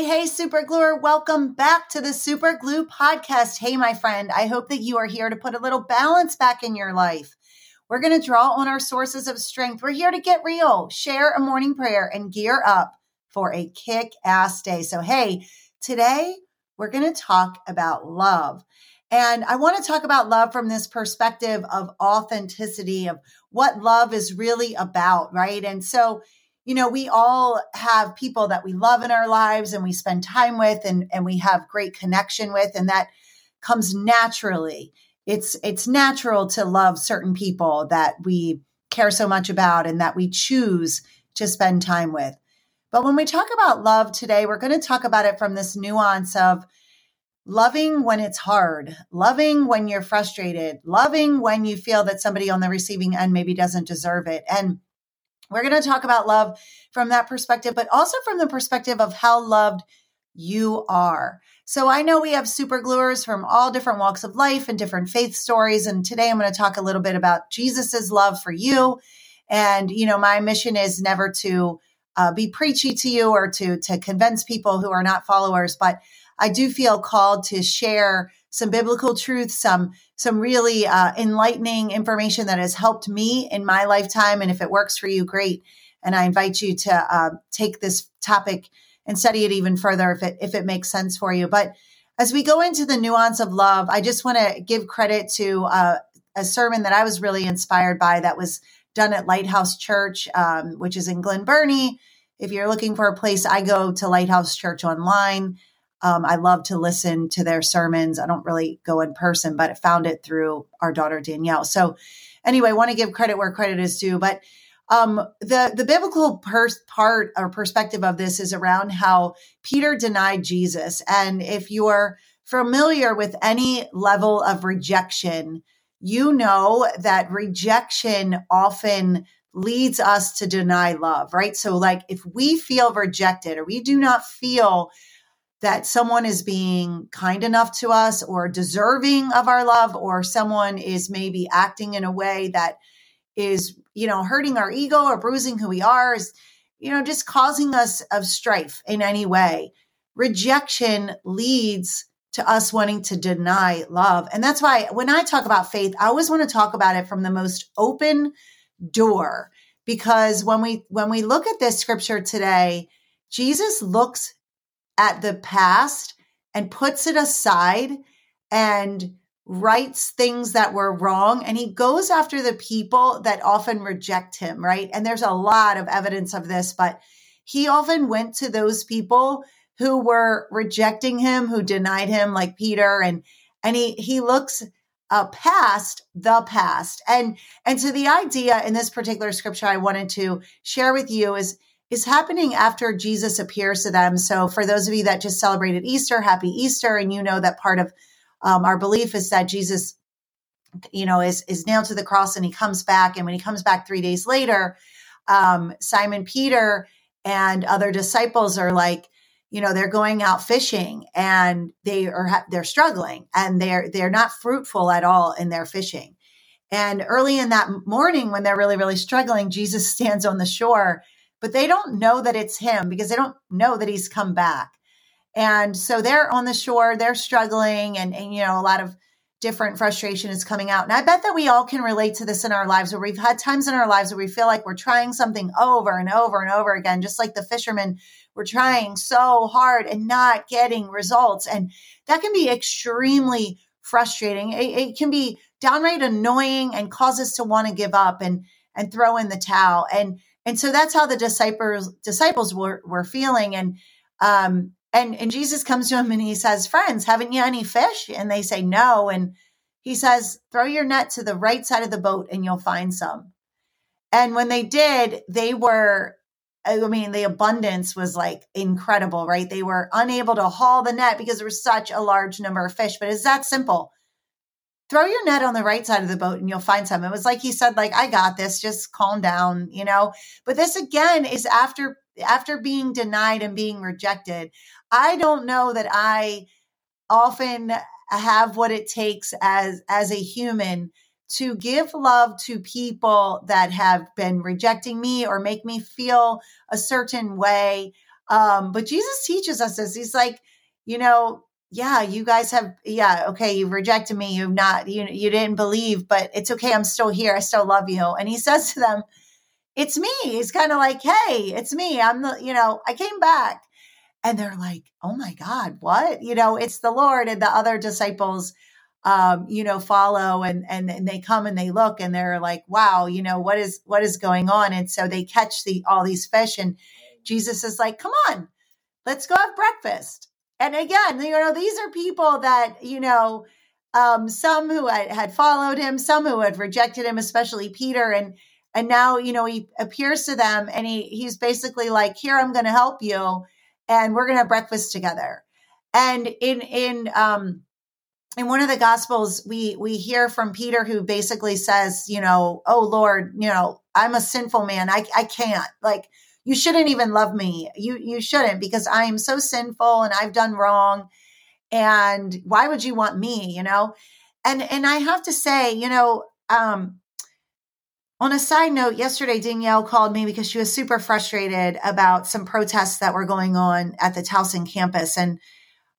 Hey, hey, Super Gluer. Welcome back to the Super Glue podcast. Hey, my friend, I hope that you are here to put a little balance back in your life. We're going to draw on our sources of strength. We're here to get real, share a morning prayer, and gear up for a kick ass day. So, hey, today we're going to talk about love. And I want to talk about love from this perspective of authenticity, of what love is really about, right? And so, you know, we all have people that we love in our lives and we spend time with and, and we have great connection with, and that comes naturally. It's it's natural to love certain people that we care so much about and that we choose to spend time with. But when we talk about love today, we're going to talk about it from this nuance of loving when it's hard, loving when you're frustrated, loving when you feel that somebody on the receiving end maybe doesn't deserve it. And we're going to talk about love from that perspective, but also from the perspective of how loved you are. So I know we have super gluers from all different walks of life and different faith stories. And today I'm going to talk a little bit about Jesus's love for you. And, you know, my mission is never to uh, be preachy to you or to, to convince people who are not followers, but I do feel called to share some biblical truth, some some really uh, enlightening information that has helped me in my lifetime. And if it works for you, great. And I invite you to uh, take this topic and study it even further if it if it makes sense for you. But as we go into the nuance of love, I just want to give credit to uh, a sermon that I was really inspired by that was done at Lighthouse Church, um, which is in Glen Burnie. If you're looking for a place, I go to Lighthouse Church online. Um, I love to listen to their sermons. I don't really go in person, but I found it through our daughter Danielle. So, anyway, I want to give credit where credit is due. But um, the the biblical pers- part or perspective of this is around how Peter denied Jesus, and if you're familiar with any level of rejection, you know that rejection often leads us to deny love, right? So, like if we feel rejected or we do not feel that someone is being kind enough to us or deserving of our love or someone is maybe acting in a way that is you know hurting our ego or bruising who we are is you know just causing us of strife in any way. Rejection leads to us wanting to deny love. And that's why when i talk about faith i always want to talk about it from the most open door because when we when we look at this scripture today jesus looks at the past and puts it aside and rights things that were wrong and he goes after the people that often reject him, right? And there's a lot of evidence of this, but he often went to those people who were rejecting him, who denied him like Peter and and he he looks uh, past the past. And and so the idea in this particular scripture I wanted to share with you is is happening after Jesus appears to them. So, for those of you that just celebrated Easter, happy Easter. And you know that part of um, our belief is that Jesus, you know, is, is nailed to the cross and he comes back. And when he comes back three days later, um, Simon Peter and other disciples are like, you know, they're going out fishing and they are they're struggling and they're they're not fruitful at all in their fishing. And early in that morning, when they're really really struggling, Jesus stands on the shore but they don't know that it's him because they don't know that he's come back. And so they're on the shore, they're struggling, and, and you know, a lot of different frustration is coming out. And I bet that we all can relate to this in our lives where we've had times in our lives where we feel like we're trying something over and over and over again, just like the fishermen were trying so hard and not getting results. And that can be extremely frustrating. It, it can be downright annoying and cause us to want to give up and and throw in the towel. And and so that's how the disciples disciples were, were feeling. And um, and and Jesus comes to him and he says, Friends, haven't you any fish? And they say, No. And he says, Throw your net to the right side of the boat and you'll find some. And when they did, they were I mean, the abundance was like incredible, right? They were unable to haul the net because there was such a large number of fish. But it's that simple throw your net on the right side of the boat and you'll find some. It was like he said, like, I got this, just calm down, you know. But this again is after after being denied and being rejected. I don't know that I often have what it takes as as a human to give love to people that have been rejecting me or make me feel a certain way Um, but Jesus teaches us this. He's like, you know, yeah, you guys have, yeah, okay, you've rejected me. You've not, you, you didn't believe, but it's okay. I'm still here. I still love you. And he says to them, it's me. He's kind of like, hey, it's me. I'm the, you know, I came back. And they're like, oh my God, what? You know, it's the Lord. And the other disciples, um, you know, follow and, and, and they come and they look and they're like, wow, you know, what is, what is going on? And so they catch the, all these fish and Jesus is like, come on, let's go have breakfast. And again, you know, these are people that, you know, um, some who had, followed him, some who had rejected him, especially Peter. And, and now, you know, he appears to them and he, he's basically like, here, I'm going to help you and we're going to have breakfast together. And in, in, um, in one of the gospels we we hear from peter who basically says you know oh lord you know i'm a sinful man i i can't like you shouldn't even love me. You you shouldn't because i am so sinful and i've done wrong. And why would you want me you know? And and i have to say you know um on a side note yesterday danielle called me because she was super frustrated about some protests that were going on at the towson campus. And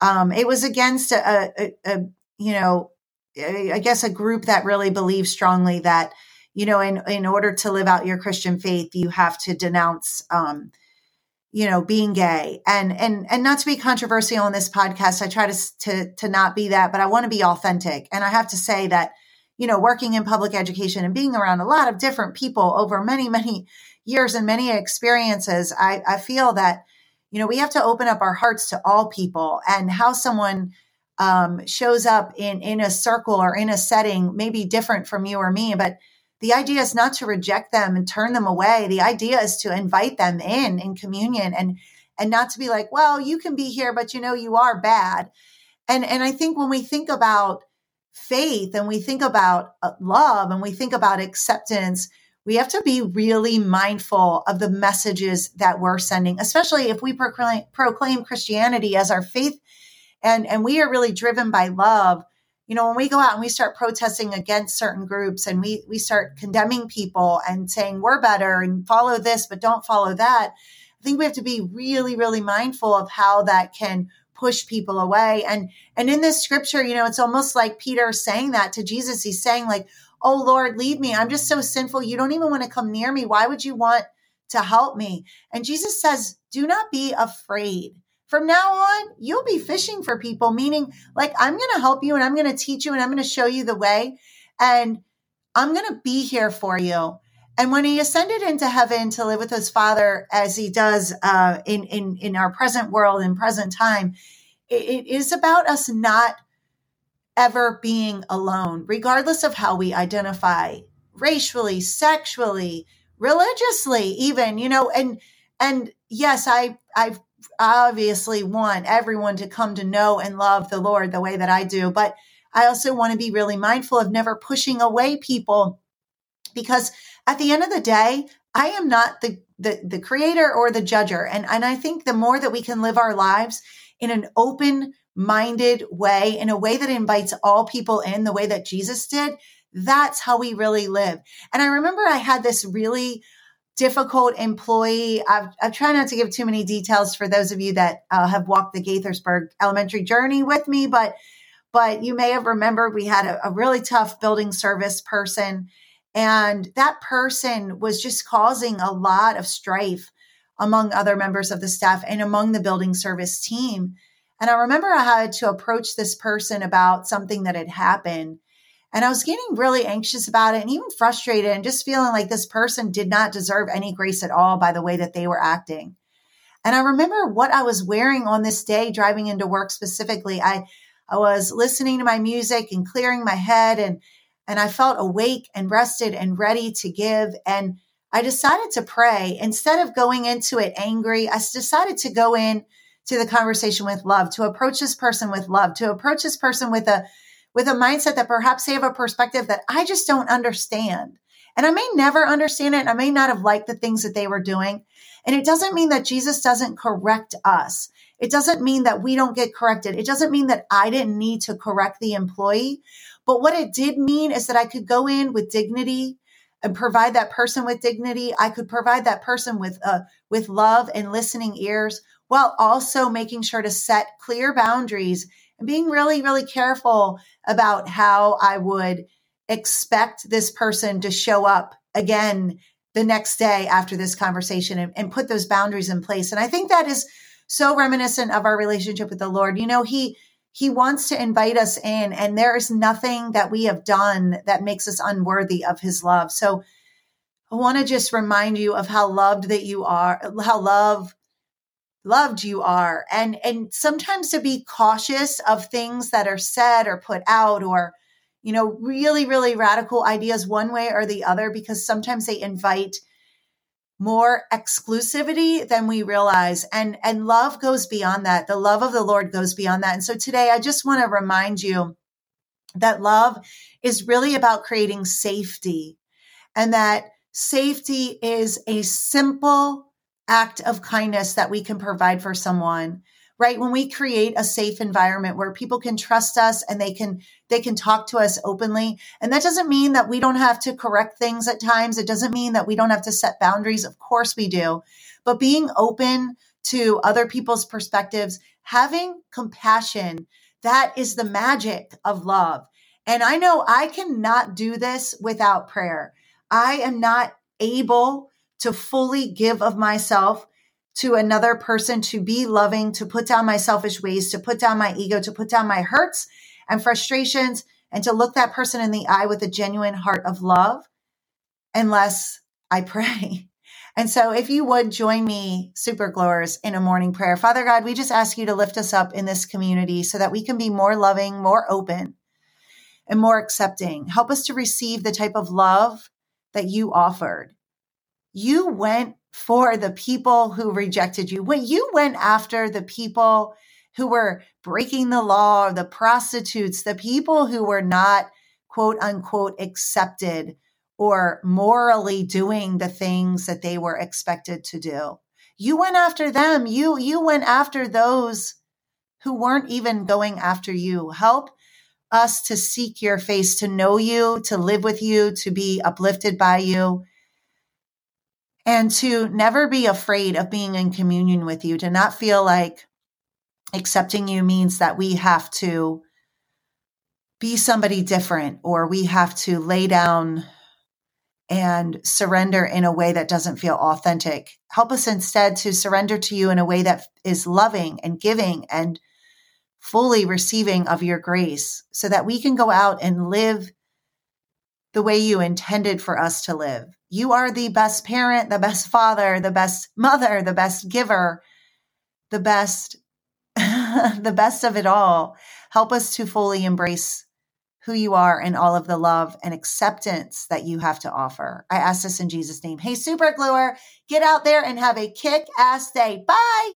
um, it was against a, a, a, you know, I guess a group that really believes strongly that, you know, in, in order to live out your Christian faith, you have to denounce, um, you know, being gay and, and, and not to be controversial on this podcast. I try to, to, to not be that, but I want to be authentic. And I have to say that, you know, working in public education and being around a lot of different people over many, many years and many experiences, I, I feel that, you know, we have to open up our hearts to all people and how someone um, shows up in, in a circle or in a setting may be different from you or me, but the idea is not to reject them and turn them away. The idea is to invite them in in communion and and not to be like, well, you can be here, but you know you are bad. And and I think when we think about faith and we think about uh, love and we think about acceptance, we have to be really mindful of the messages that we're sending, especially if we proclaim, proclaim Christianity as our faith and, and we are really driven by love. You know, when we go out and we start protesting against certain groups and we, we start condemning people and saying we're better and follow this, but don't follow that, I think we have to be really, really mindful of how that can push people away. And and in this scripture, you know, it's almost like Peter saying that to Jesus. He's saying, like, Oh Lord, leave me. I'm just so sinful. You don't even want to come near me. Why would you want to help me? And Jesus says, Do not be afraid. From now on, you'll be fishing for people, meaning like I'm going to help you and I'm going to teach you and I'm going to show you the way. And I'm going to be here for you. And when he ascended into heaven to live with his father, as he does uh, in, in, in our present world in present time, it, it is about us not ever being alone, regardless of how we identify racially, sexually, religiously, even, you know, and and yes, I I obviously want everyone to come to know and love the Lord the way that I do, but I also want to be really mindful of never pushing away people because at the end of the day, I am not the the, the creator or the judger. And, and I think the more that we can live our lives in an open, minded way, in a way that invites all people in the way that Jesus did, that's how we really live. And I remember I had this really difficult employee. I've, I've tried not to give too many details for those of you that uh, have walked the Gaithersburg elementary journey with me, but but you may have remembered we had a, a really tough building service person, and that person was just causing a lot of strife among other members of the staff and among the building service team. And I remember I had to approach this person about something that had happened. And I was getting really anxious about it and even frustrated and just feeling like this person did not deserve any grace at all by the way that they were acting. And I remember what I was wearing on this day driving into work specifically. I, I was listening to my music and clearing my head and and I felt awake and rested and ready to give. And I decided to pray instead of going into it angry. I decided to go in to the conversation with love, to approach this person with love, to approach this person with a with a mindset that perhaps they have a perspective that I just don't understand. And I may never understand it. I may not have liked the things that they were doing. And it doesn't mean that Jesus doesn't correct us. It doesn't mean that we don't get corrected. It doesn't mean that I didn't need to correct the employee. But what it did mean is that I could go in with dignity and provide that person with dignity. I could provide that person with uh, with love and listening ears while also making sure to set clear boundaries and being really, really careful about how I would expect this person to show up again the next day after this conversation and, and put those boundaries in place. And I think that is so reminiscent of our relationship with the Lord. You know, He he wants to invite us in, and there is nothing that we have done that makes us unworthy of his love. So I want to just remind you of how loved that you are, how love loved you are. And and sometimes to be cautious of things that are said or put out or you know really really radical ideas one way or the other because sometimes they invite more exclusivity than we realize. And and love goes beyond that. The love of the lord goes beyond that. And so today i just want to remind you that love is really about creating safety and that safety is a simple act of kindness that we can provide for someone right? When we create a safe environment where people can trust us and they can they can talk to us openly and that doesn't mean that we don't have to correct things at times. It doesn't mean that we don't have to set boundaries. Of course we do. But being open to other people's perspectives having compassion that is the magic of love. And i know i cannot do this without prayer. I am not able to fully give of myself to another person, to be loving, to put down my selfish ways, to put down my ego, to put down my hurts and frustrations, and to look that person in the eye with a genuine heart of love, unless I pray. And so, if you would join me, super gluers, in a morning prayer, Father God, we just ask you to lift us up in this community so that we can be more loving, more open, and more accepting. Help us to receive the type of love that you offered. You went for the people who rejected you. When you went after the people who were breaking the law, the prostitutes, the people who were not quote unquote accepted or morally doing the things that they were expected to do. You went after them. You you went after those who weren't even going after you. Help us to seek your face, to know you, to live with you, to be uplifted by you and to never be afraid of being in communion with you, to not feel like accepting you means that we have to be somebody different or we have to lay down and surrender in a way that doesn't feel authentic. Help us instead to surrender to you in a way that is loving and giving and fully receiving of your grace so that we can go out and live the way you intended for us to live. You are the best parent, the best father, the best mother, the best giver, the best, the best of it all. Help us to fully embrace who you are and all of the love and acceptance that you have to offer. I ask this in Jesus' name. Hey, super gluer, get out there and have a kick ass day. Bye.